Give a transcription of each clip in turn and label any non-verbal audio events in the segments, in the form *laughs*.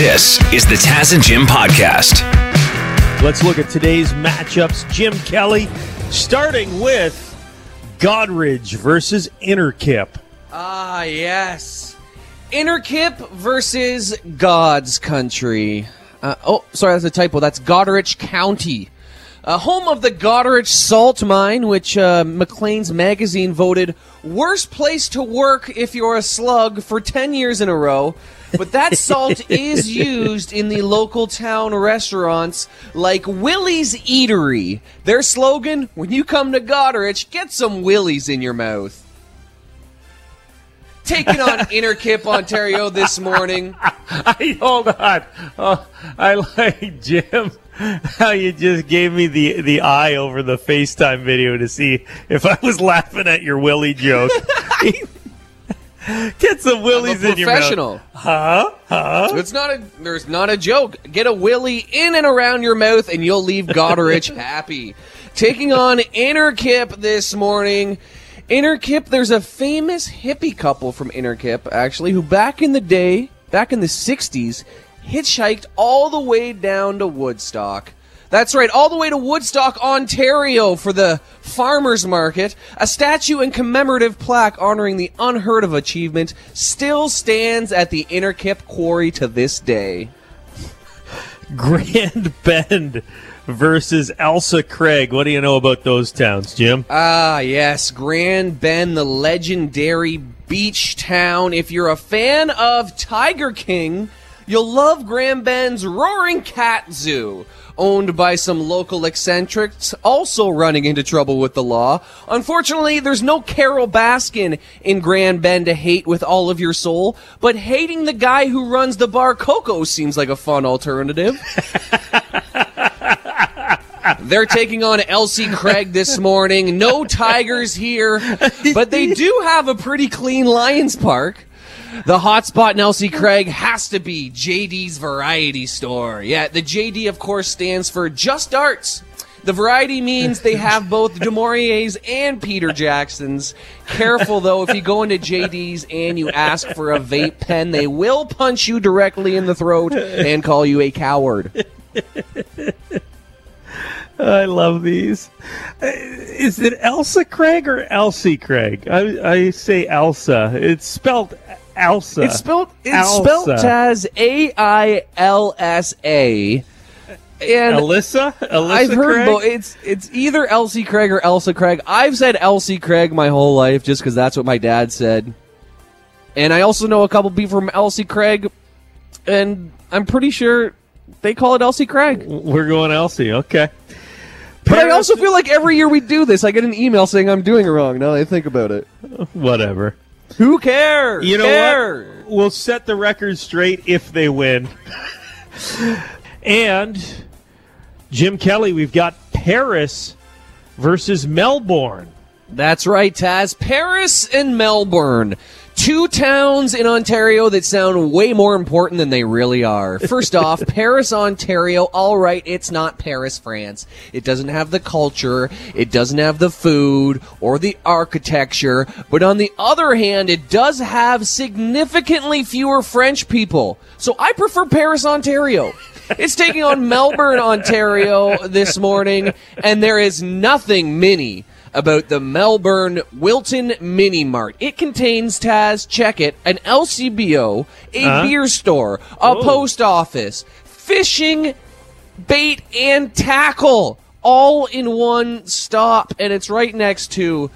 This is the Taz and Jim podcast. Let's look at today's matchups. Jim Kelly starting with Goderich versus Innerkip. Ah, yes. Innerkip versus God's country. Uh, oh, sorry, that's a typo. That's Goderich County. Uh, home of the Goderich Salt Mine, which uh, Maclean's magazine voted worst place to work if you're a slug for 10 years in a row. But that salt *laughs* is used in the local town restaurants like Willie's Eatery. Their slogan, when you come to Goderich, get some Willies in your mouth. Taking on *laughs* Innerkip, Ontario this morning. I, oh, hold on. Oh, I like Jim. How *laughs* you just gave me the the eye over the FaceTime video to see if I was laughing at your Willie joke. *laughs* Get some willies in your mouth. professional. Huh? Huh? It's not a there's not a joke. Get a willy in and around your mouth and you'll leave Goderich happy. Taking on Innerkip this morning. Innerkip, there's a famous hippie couple from Innerkip, actually, who back in the day, back in the 60s, hitchhiked all the way down to Woodstock. That's right, all the way to Woodstock, Ontario for the farmers market. A statue and commemorative plaque honoring the unheard of achievement still stands at the Innerkip quarry to this day. Grand *laughs* Bend versus Ailsa Craig. What do you know about those towns, Jim? Ah, yes, Grand Bend, the legendary beach town. If you're a fan of Tiger King, you'll love Grand Bend's Roaring Cat Zoo. Owned by some local eccentrics, also running into trouble with the law. Unfortunately, there's no Carole Baskin in Grand Bend to hate with all of your soul, but hating the guy who runs the bar Coco seems like a fun alternative. *laughs* They're taking on Elsie Craig this morning. No Tigers here, but they do have a pretty clean Lions Park. The hotspot in Elsie Craig has to be JD's Variety Store. Yeah, the JD, of course, stands for Just Arts. The variety means they *laughs* have both du Maurier's and Peter Jackson's. Careful though, if you go into JD's and you ask for a vape pen, they will punch you directly in the throat and call you a coward. I love these. Uh, Is it Ailsa Craig or Elsie Craig? I, I say Elsa. It's spelled Elsa. It's spelled it's spelled as A I L S A. And Alyssa? Alyssa I've heard Craig? both. It's it's either Elsie Craig or Ailsa Craig. I've said Elsie Craig my whole life just because that's what my dad said. And I also know a couple people from Elsie Craig, and I'm pretty sure they call it Elsie Craig. We're going Elsie. Okay. But I also feel like every year we do this, I get an email saying I'm doing it wrong. Now that I think about it. Whatever. Who cares? You know Care. what? We'll set the record straight if they win. and Jim Kelly, we've got Paris versus Melbourne. That's right, Taz. Paris and Melbourne. Two towns in Ontario that sound way more important than they really are. First off, *laughs* Paris, Ontario. All right, it's not Paris, France. It doesn't have the culture. It doesn't have the food or the architecture. But on the other hand, it does have significantly fewer French people. So I prefer Paris, Ontario. It's taking on *laughs* Melbourne, Ontario this morning, and there is nothing mini about the Melbourne Wilton Mini Mart. It contains Taz, check it, an LCBO, a Huh? beer store, a Whoa. post office, fishing, bait, and tackle, all in one stop, and it's right next to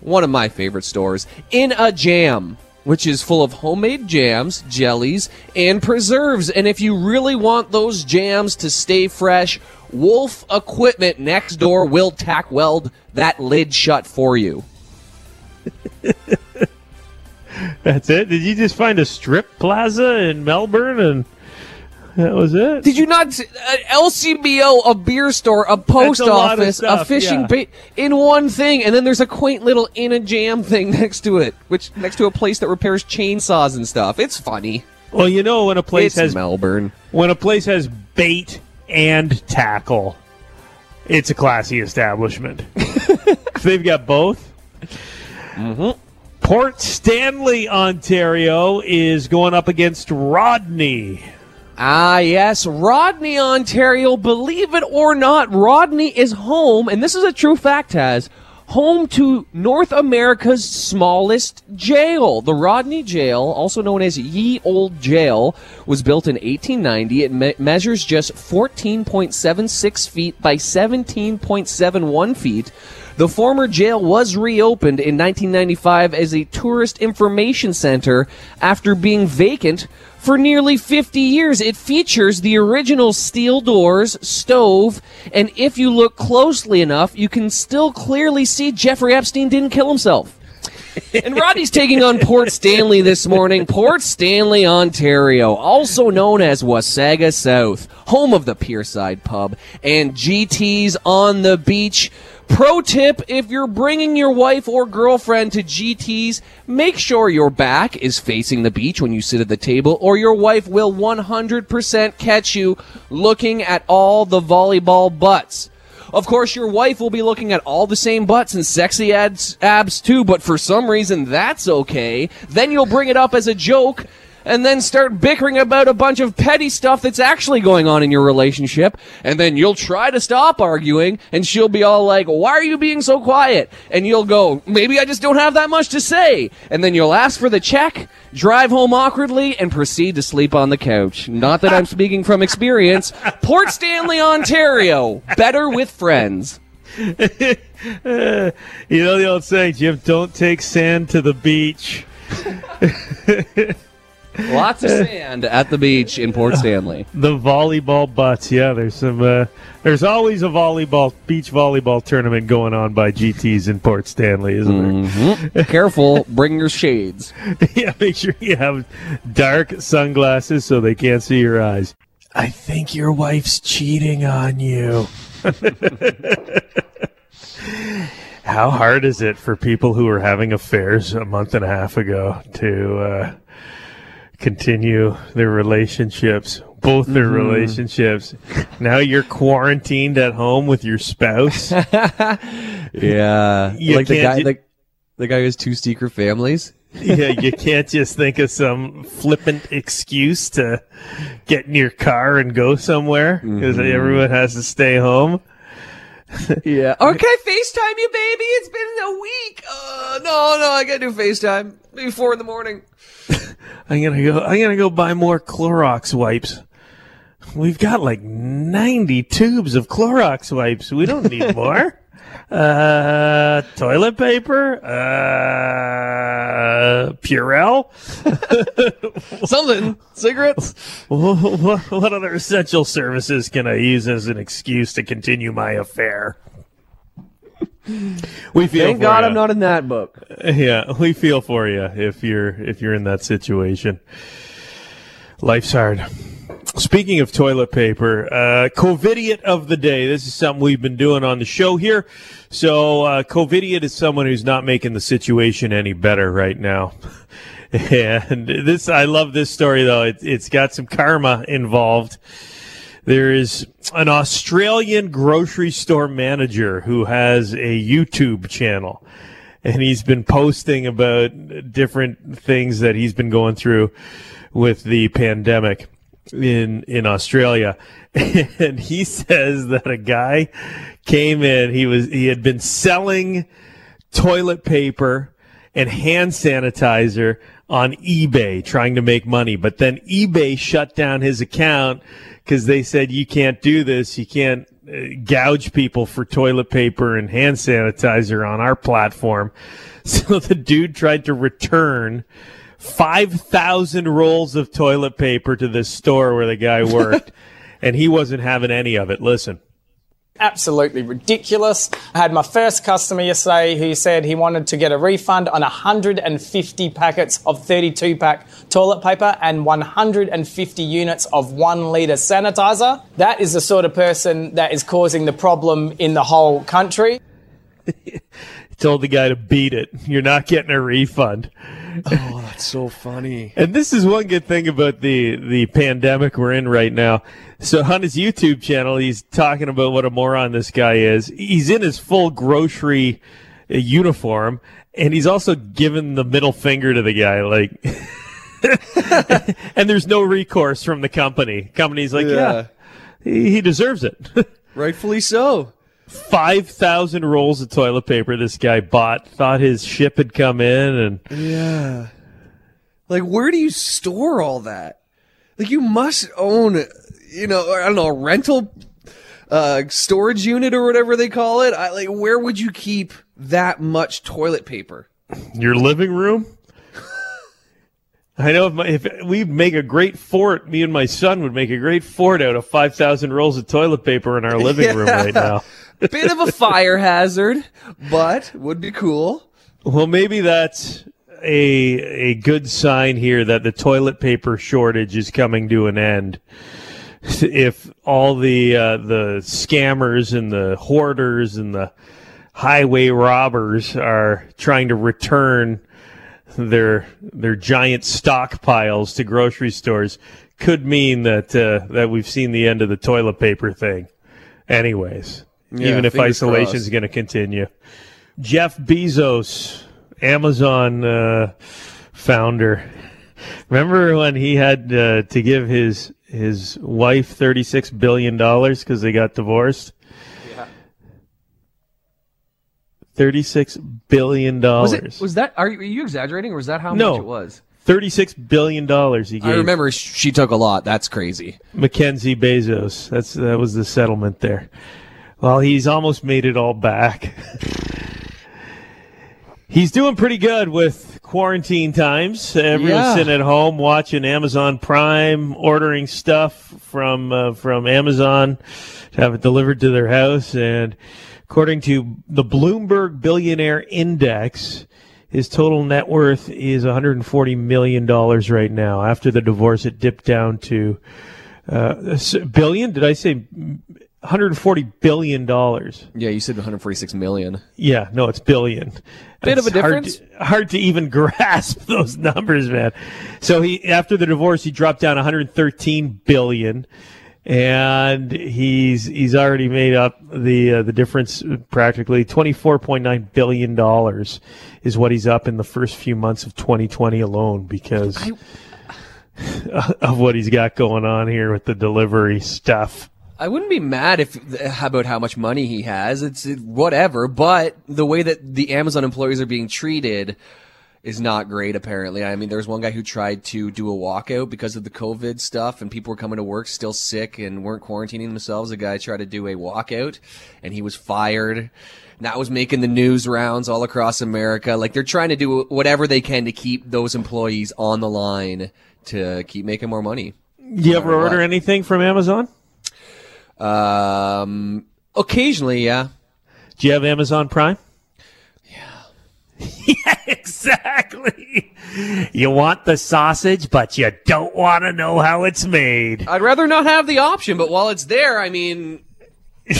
one of my favorite stores, In a Jam, which is full of homemade jams, jellies, and preserves. And if you really want those jams to stay fresh, Wolf Equipment next door will tack weld that lid shut for you. That's it. Did you just find a strip plaza in Melbourne and that was it? Did you not? see- uh, An LCBO, a beer store, a post That's a lot of office, a stuff, fishing yeah. bait in one thing, and then there's a quaint little in a jam thing *laughs* next to it, which next to a place that repairs chainsaws and stuff. It's funny. Well, you know when a place it's has Melbourne. when a place has bait and tackle, it's a classy establishment. if *laughs* they've got both. Mm-hmm. Port Stanley, Ontario, is going up against Rodney. Ah, yes, Rodney, Ontario. Believe it or not, Rodney is home, and this is a true fact, has home to North America's smallest jail. The Rodney Jail, also known as Ye Old Jail, was built in 1890. It me- measures just 14.76 feet by 17.71 feet. The former jail was reopened in 1995 as a tourist information center after being vacant for nearly 50 years. It features the original steel doors, stove, and if you look closely enough, you can still clearly see Jeffrey Epstein didn't kill himself. and Rodney's taking on Port Stanley this morning. Port Stanley, Ontario, also known as Wasaga South, home of the Pierside Pub and GT's on the beach. Pro tip if you're bringing your wife or girlfriend to GT's, make sure your back is facing the beach when you sit at the table, or your wife will 100% catch you looking at all the volleyball butts. Of course, your wife will be looking at all the same butts and sexy abs, abs too, but for some reason that's okay. Then you'll bring it up as a joke and then start bickering about a bunch of petty stuff that's actually going on in your relationship. And then you'll try to stop arguing and she'll be all like, why are you being so quiet? And you'll go, maybe I just don't have that much to say. And then you'll ask for the check, drive home awkwardly, and proceed to sleep on the couch. Not that I'm speaking from experience. *laughs* Port Stanley, Ontario. Better with friends. *laughs* you know the old saying, Jim, don't take sand to the beach. *laughs* Lots of sand at the beach in Port Stanley. *laughs* The volleyball butts, yeah. There's some. Uh, there's always a volleyball beach volleyball tournament going on by GTS in Port Stanley, isn't mm-hmm. there? *laughs* Careful, bring your shades. *laughs* yeah, make sure you have dark sunglasses so they can't see your eyes. I think your wife's cheating on you. How hard is it for people who were having affairs a month and a half ago to? Uh, continue their relationships, both their mm-hmm. relationships. now you're quarantined at home with your spouse. *laughs* yeah, you like the guy, ju- the, the guy who has two secret families. yeah, you can't just think of some flippant excuse to get in your car and go somewhere because mm-hmm. everyone has to stay home. Yeah. *laughs* Okay, FaceTime you, baby. It's been a week. Uh, no, no, I gotta do FaceTime. Maybe four in the morning. *laughs* I'm gonna go. I'm gonna go buy more Clorox wipes. We've got like 90 tubes of Clorox wipes. We don't need more. *laughs* uh, toilet paper, uh, Purell, *laughs* something, cigarettes. what, *laughs* what other essential services can I use as an excuse to continue my affair? we feel. Thank God you. I'm not in that book. Yeah, we feel for you if you're if you're in that situation. Life's hard. Speaking of toilet paper, uh, COVIDiot of the day. This is something we've been doing on the show here. So, uh, COVIDiot is someone who's not making the situation any better right now. *laughs* and this, I love this story though. It, it's got some karma involved. There is an Australian grocery store manager who has a YouTube channel and he's been posting about different things that he's been going through with the pandemic in in Australia *laughs* and he says that a guy came in he was he had been selling toilet paper and hand sanitizer on eBay trying to make money but then eBay shut down his account because they said you can't do this. You can't uh, gouge people for toilet paper and hand sanitizer on our platform. *laughs* So the dude tried to return 5,000 rolls of toilet paper to this store where the guy worked, *laughs* and he wasn't having any of it. Listen absolutely ridiculous. I had my first customer yesterday who said he wanted to get a refund on 150 packets of 32 pack toilet paper and 150 units of one litre sanitizer. That is the sort of person that is causing the problem in the whole country. *laughs* Told the guy to beat it. You're not getting a refund. Oh, that's so funny. And this is one good thing about the the pandemic we're in right now. So on his YouTube channel, he's talking about what a moron this guy is. He's in his full grocery uniform, and he's also given the middle finger to the guy, like. *laughs* and there's no recourse from the company. Company's like, yeah, he, he deserves it. *laughs* Rightfully so. 5,000 rolls of toilet paper this guy bought, thought his ship had come in, and Yeah. Like, where do you store all that? Like, you must own, you know, I don't know, a rental uh, storage unit or whatever they call it. I, like, where would you keep that much toilet paper? your living room. I know if, my, if we'd make a great fort, me and my son would make a great fort out of 5,000 rolls of toilet paper in our living room right *laughs* now. Bit of a fire hazard, but would be cool. Well, maybe that's a a good sign here that the toilet paper shortage is coming to an end. If all the uh, the scammers and the hoarders and the highway robbers are trying to return their their giant stockpiles to grocery stores, could mean that uh, that we've seen the end of the toilet paper thing. Anyways, Yeah, even if isolation is going to continue. Jeff Bezos, Amazon uh, founder. Remember when he had uh, to give his his wife thirty six billion dollars because they got divorced? Yeah. Thirty six billion dollars. it? Was that? Are you, are you exaggerating, or was that how No. much it was? Thirty six billion dollars he gave. I remember she took a lot. That's crazy. Mackenzie Bezos. That's that was the settlement there. Well, he's almost made it all back. he's doing pretty good with quarantine times. Everyone's Yeah. sitting at home watching Amazon Prime, ordering stuff from uh, from Amazon to have it delivered to their house. And according to the Bloomberg Billionaire Index, his total net worth is 140 million dollars right now. After the divorce, it dipped down to uh, billion. Did I say 140 billion dollars? Yeah, you said 146 million. Yeah, no, it's billion. Bit of It's a hard difference. to- Hard to, even *laughs* grasp those numbers, man. So he, after the divorce, he dropped down 113 billion, and he's he's already made up the uh, the difference practically 24.9 billion dollars is what he's up in the first few months of 2020 alone because *laughs* of what he's got going on here with the delivery stuff. I wouldn't be mad if about how much money he has. It's it- whatever, but the way that the Amazon employees are being treated is not great. Apparently, I mean, there was one guy who tried to do a walkout because of the COVID stuff, and people were coming to work still sick and weren't quarantining themselves. A guy tried to do a walkout, and he was fired. And that was making the news rounds all across America. Like they're trying to do whatever they can to keep those employees on the line to keep making more money. You ever order anything from Amazon? Um, occasionally, yeah. Do you have Amazon Prime? Yeah. *laughs* yeah, exactly. You want the sausage, but you don't want to know how it's made. I'd rather not have the option, but while it's there, I mean, *laughs*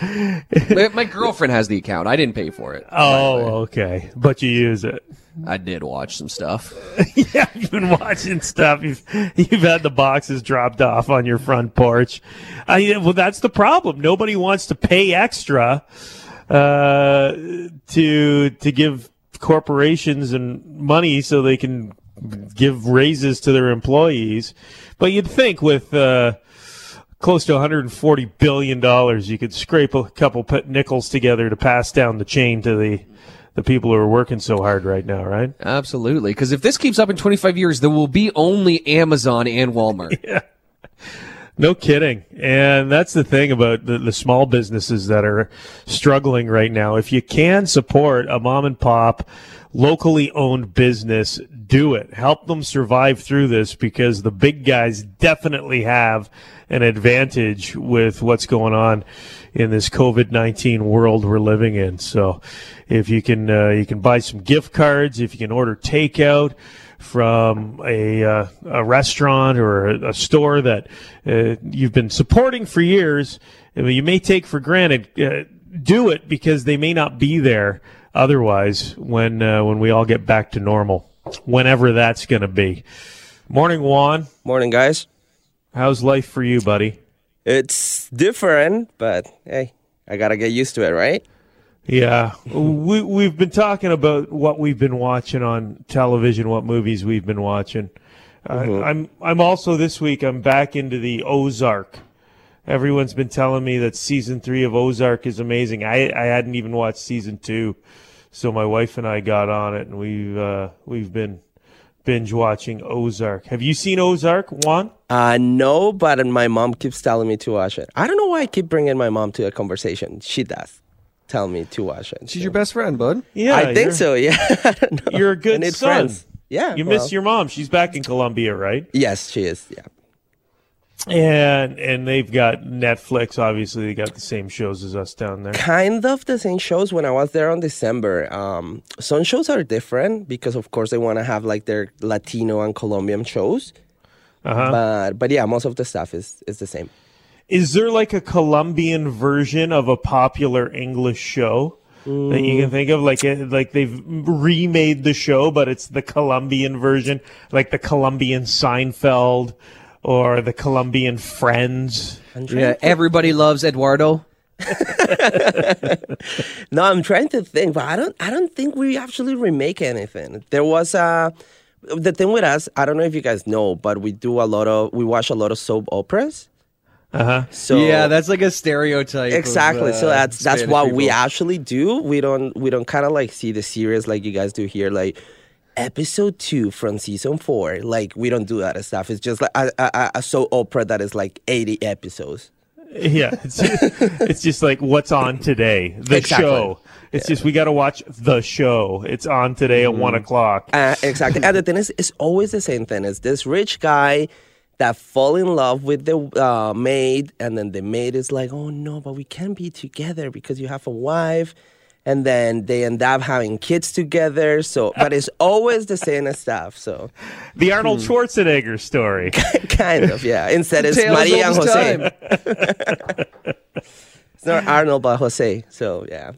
my, my girlfriend has the account. I didn't pay for it. Oh, okay. But you use it. I did watch some stuff. *laughs* yeah, you've been watching stuff. You've you've had the boxes dropped off on your front porch. I, well, that's the problem. Nobody wants to pay extra uh, to to give corporations and money so they can give raises to their employees. But you'd think with uh, close to 140 billion dollars, you could scrape a couple nickels together to pass down the chain to the the people who are working so hard right now, right? Absolutely. Because if this keeps up in 25 years, there will be only Amazon and Walmart. *laughs* No kidding. And that's the thing about the, the small businesses that are struggling right now. If you can support a mom and pop, locally owned business, do it. Help them survive through this because the big guys definitely have an advantage with what's going on in this COVID 19 world we're living in. So if you can, uh, you can buy some gift cards, if you can order takeout, from a, uh, a restaurant or a, a store that uh, you've been supporting for years, I mean, you may take for granted. Uh, do it because they may not be there otherwise when uh, when we all get back to normal, whenever that's going to be. Morning, Juan. Morning, guys. How's life for you, buddy? It's different, but hey, I gotta get used to it, right? Yeah, we we've been talking about what we've been watching on television, what movies we've been watching. Uh, I'm I'm also this week I'm back into the Ozark. Everyone's been telling me that season three of Ozark is amazing. I I hadn't even watched season two, so my wife and I got on it, and we've uh, we've been binge watching Ozark. Have you seen Ozark? Juan? Uh, no, but my mom keeps telling me to watch it. I don't know why I keep bringing my mom to a conversation. She does tell me to watch it. She's so. your best friend, bud. Yeah, I think so. Yeah, *laughs* I don't know. You're a good And son. friends. Yeah, You well, miss your mom. She's back in Colombia, right? Yes, she is. Yeah. And and they've got Netflix. Obviously, they got the same shows as us down there. kind of the same shows when I was there on December. Um, some shows are different because, of course, they want to have like their Latino and Colombian shows. Uh-huh. But but yeah, most of the stuff is is the same. Is there like a Colombian version of a popular English show that you can mm. think of? Like like they've remade the show, but it's the Colombian version, like the Colombian Seinfeld or the Colombian Friends. Yeah, everybody loves Eduardo. *laughs* No, I'm trying to think, but I don't I don't think we actually remake anything. There was a the thing with us. I don't know if you guys know, but we do a lot of we watch a lot of soap operas. Uh huh. So yeah, that's like a stereotype. of, exactly so uh, that's that's Spanish what we actually do we don't we don't kind of like see the series like you guys do here like episode two from season four like we don't do that stuff it's just like a, a, a- a soap opera that is like 80 episodes Yeah, it's *laughs* it's just like what's on today, the Exactly. show. It's just we got to watch the show. It's on today at one o'clock. uh, exactly and the thing is it's always the same thing it's this rich guy that fall in love with the uh, maid and then the maid is like oh no but we can't be together because you have a wife and then they end up having kids together so but it's *laughs* always the same stuff so The Arnold Schwarzenegger story. *laughs* kind of, yeah. Instead, it's Tale Maria and Jose. *laughs* It's not Arnold, but Jose. So, yeah.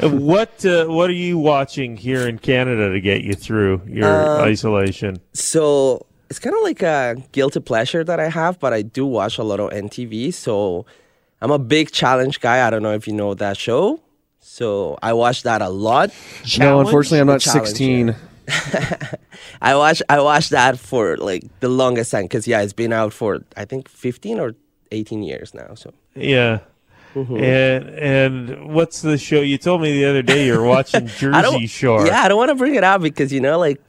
what uh, what are you watching here in Canada to get you through your isolation? So, it's kind of like a guilty pleasure that I have, but I do watch a lot of MTV. So, I'm a big challenge guy. I don't know if you know that show. So, I watch that a lot. No, unfortunately, I'm not 16. *laughs* I watch I watch that for like the longest time because yeah, it's been out for I think 15 or 18 years now. So Yeah. Mm-hmm. And and what's the show? You told me the other day you were watching *laughs* Jersey Shore. Yeah, I don't want to bring it up because you know, like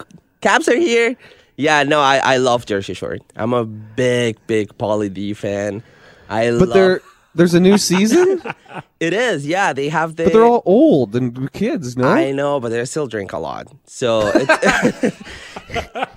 Caps are here. Yeah, no, I, I love Jersey Shore. I'm a big, big Pauly D fan. I But love there, there's a new season. *laughs* it is. Yeah, they have the. but they're all old and kids. No, I know, but they still drink a lot. So it's,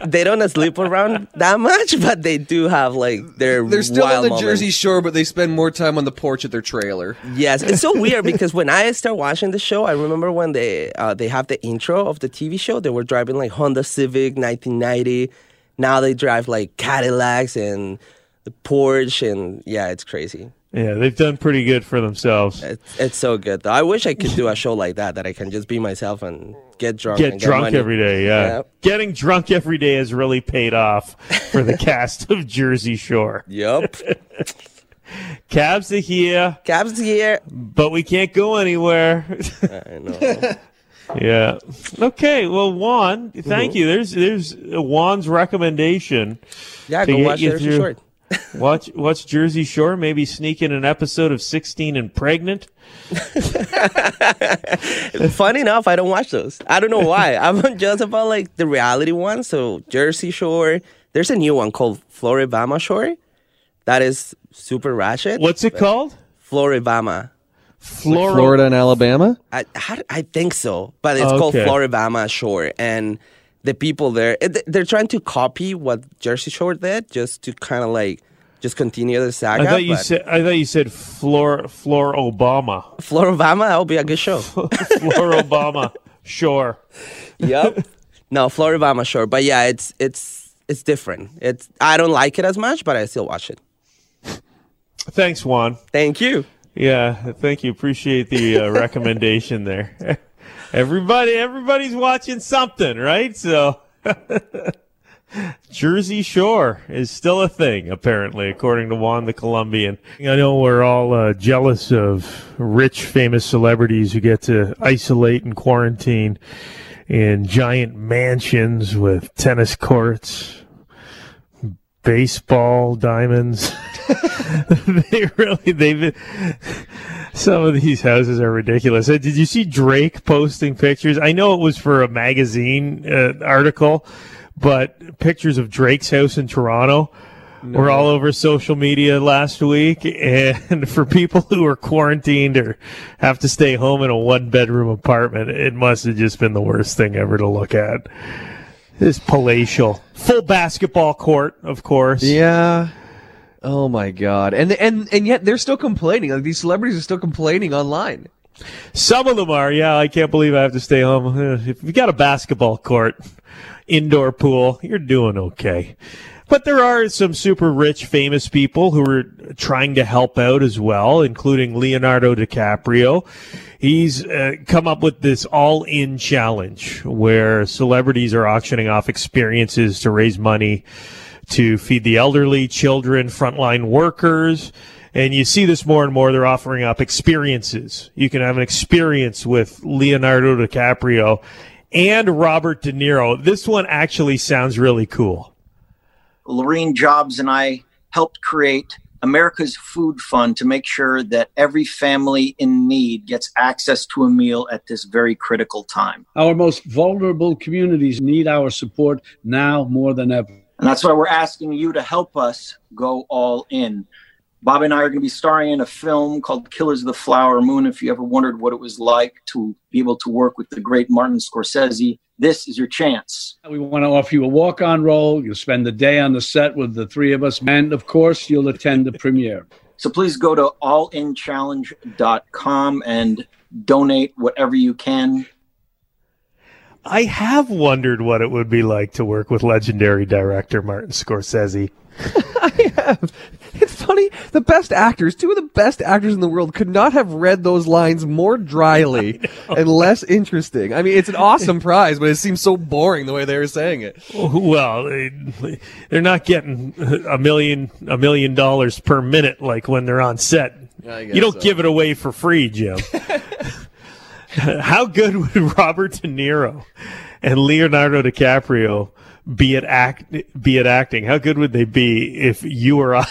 *laughs* they don't sleep around that much, but they do have like their. they're still on the moments. Jersey Shore, but they spend more time on the porch at their trailer. Yes, it's so weird *laughs* because when I start watching the show, I remember when they uh, they have the intro of the TV show. They were driving like Honda Civic 1990. Now they drive like Cadillacs and the Porsche, and yeah, it's crazy. Yeah, they've done pretty good for themselves. It's, it's so good. Though. I wish I could do a show like that that I can just be myself and get drunk. Get drunk money. every day, yeah. Yeah. Getting drunk every day has really paid off for the *laughs* cast of Jersey Shore. Yup. *laughs* Cabs are here, Cabs here. but we can't go anywhere. I know. *laughs* yeah. Okay. Well, Juan, thank Mm-hmm. you. There's there's Juan's recommendation. Yeah, go get watch Jersey Shore. Watch watch Jersey Shore. Maybe sneak in an episode of 16 and Pregnant. *laughs* Funny enough, I don't watch those. I don't know why. *laughs* I'm just about like the reality ones. So Jersey Shore. There's a new one called Floribama Shore. That is super ratchet. What's it called? Floribama. Florida. Florida and Alabama. I how, I think so, but it's called Floribama Shore, and the people there they're trying to copy what Jersey Shore did, just to kind of like just continue the saga. I thought you said I thought you said Flor Flor Obama. Floribama. That would be a good show. *laughs* Flor Obama. Sure. yep. No, Floribama sure. but yeah, it's it's it's different. It's I don't like it as much, but I still watch it. Thanks, Juan. Thank you. Yeah, thank you. Appreciate the uh, recommendation there. *laughs* Everybody, everybody's watching something, right? So, *laughs* Jersey Shore is still a thing, apparently, according to Juan the Colombian. I know we're all uh, jealous of rich, famous celebrities who get to isolate and quarantine in giant mansions with tennis courts, baseball diamonds. *laughs* they really, they've, some of these houses are ridiculous. Uh, Did you see Drake posting pictures? I know it was for a magazine uh, article, but pictures of Drake's house in Toronto were all over social media last week. And *laughs* for people who are quarantined or have to stay home in a one bedroom apartment, it must have just been the worst thing ever to look at. This palatial, full basketball court, of course. Yeah. Oh my god. And and and yet they're still complaining. Like these celebrities are still complaining online. Some of them are, yeah. I can't believe I have to stay home. If you got a basketball court, indoor pool, you're doing okay. But there are some super rich, famous people who are trying to help out as well, including Leonardo DiCaprio. He's uh, come up with this all in challenge where celebrities are auctioning off experiences to raise money to feed the elderly, children, frontline workers. And you see this more and more. They're offering up experiences. You can have an experience with Leonardo DiCaprio and Robert De Niro. This one actually sounds really cool. Laurene Jobs and I helped create America's Food Fund to make sure that every family in need gets access to a meal at this very critical time. Our most vulnerable communities need our support now more than ever. And that's why we're asking you to help us go all in. Bob and I are going to be starring in a film called Killers of the Flower Moon. If you ever wondered what it was like to be able to work with the great Martin Scorsese, this is your chance. We want to offer you a walk on role. You'll spend the day on the set with the three of us. And of course, you'll attend the premiere. So please go to allinchallenge.com and donate whatever you can. I have wondered what it would be like to work with legendary director Martin Scorsese. *laughs* I have. The best actors, two of the best actors in the world, could not have read those lines more dryly *laughs* and less interesting. I mean, it's an awesome prize, but it seems so boring the way they were saying it. Well, they- they're not getting a million a million dollars per minute like when they're on set. You don't so. give it away for free, Jim. *laughs* How good would *laughs* Robert De Niro and Leonardo DiCaprio be at act be at acting? How good would they be if you or I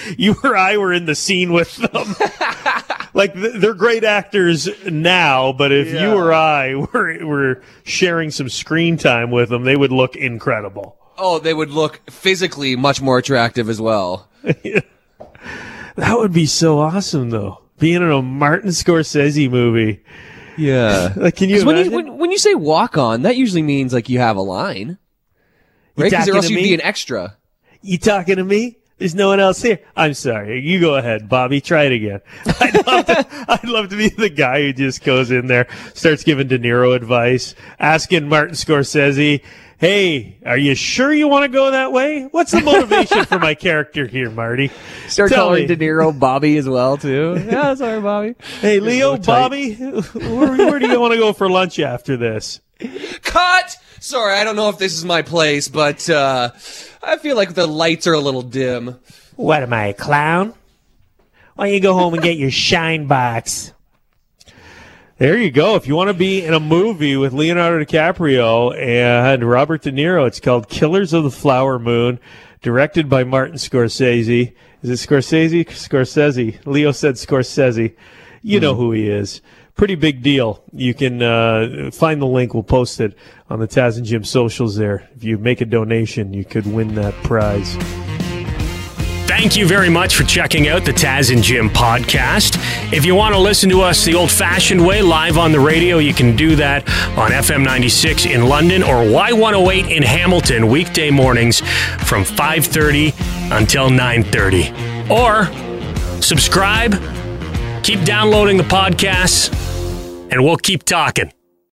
*laughs* you or I were in the scene with them? *laughs* like they're great actors now, but if you or I were were sharing some screen time with them, they would look incredible. Oh, they would look physically much more attractive as well. *laughs* That would be so awesome, though. Being in a Martin Scorsese movie. Yeah. Like, can you when you when, when you say walk on, that usually means like you have a line, right? Because or else you'd me? be an extra. You talking to me? There's no one else here. I'm sorry. You go ahead, Bobby. Try it again. *laughs* I'd love to, I'd love to be the guy who just goes in there, starts giving De Niro advice, asking Martin Scorsese, Hey, are you sure you want to go that way? What's the motivation for my character here, Marty? Start Tell calling me. De Niro Bobby as well too. *laughs* yeah, sorry, Bobby. Hey, Leo. Bobby, where, where do you want to go for lunch after this? Cut. Sorry, I don't know if this is my place, but uh, I feel like the lights are a little dim. What am I, a clown? Why don't you go home and get your shine box? There you go. If you want to be in a movie with Leonardo DiCaprio and Robert De Niro, it's called Killers of the Flower Moon, directed by Martin Scorsese. Is it Scorsese? Scorsese. Leo said Scorsese. You know hmm. who he is. Pretty big deal. You can uh, find the link. We'll post it on the Taz and Jim socials there. If you make a donation, you could win that prize. Thank you very much for checking out the Taz and Jim podcast. If you want to listen to us the old fashioned way, live on the radio, you can do that on FM 96 in London or Y108 in Hamilton, weekday mornings from 5.30 until 9.30. Or subscribe, keep downloading the podcasts, and we'll keep talking.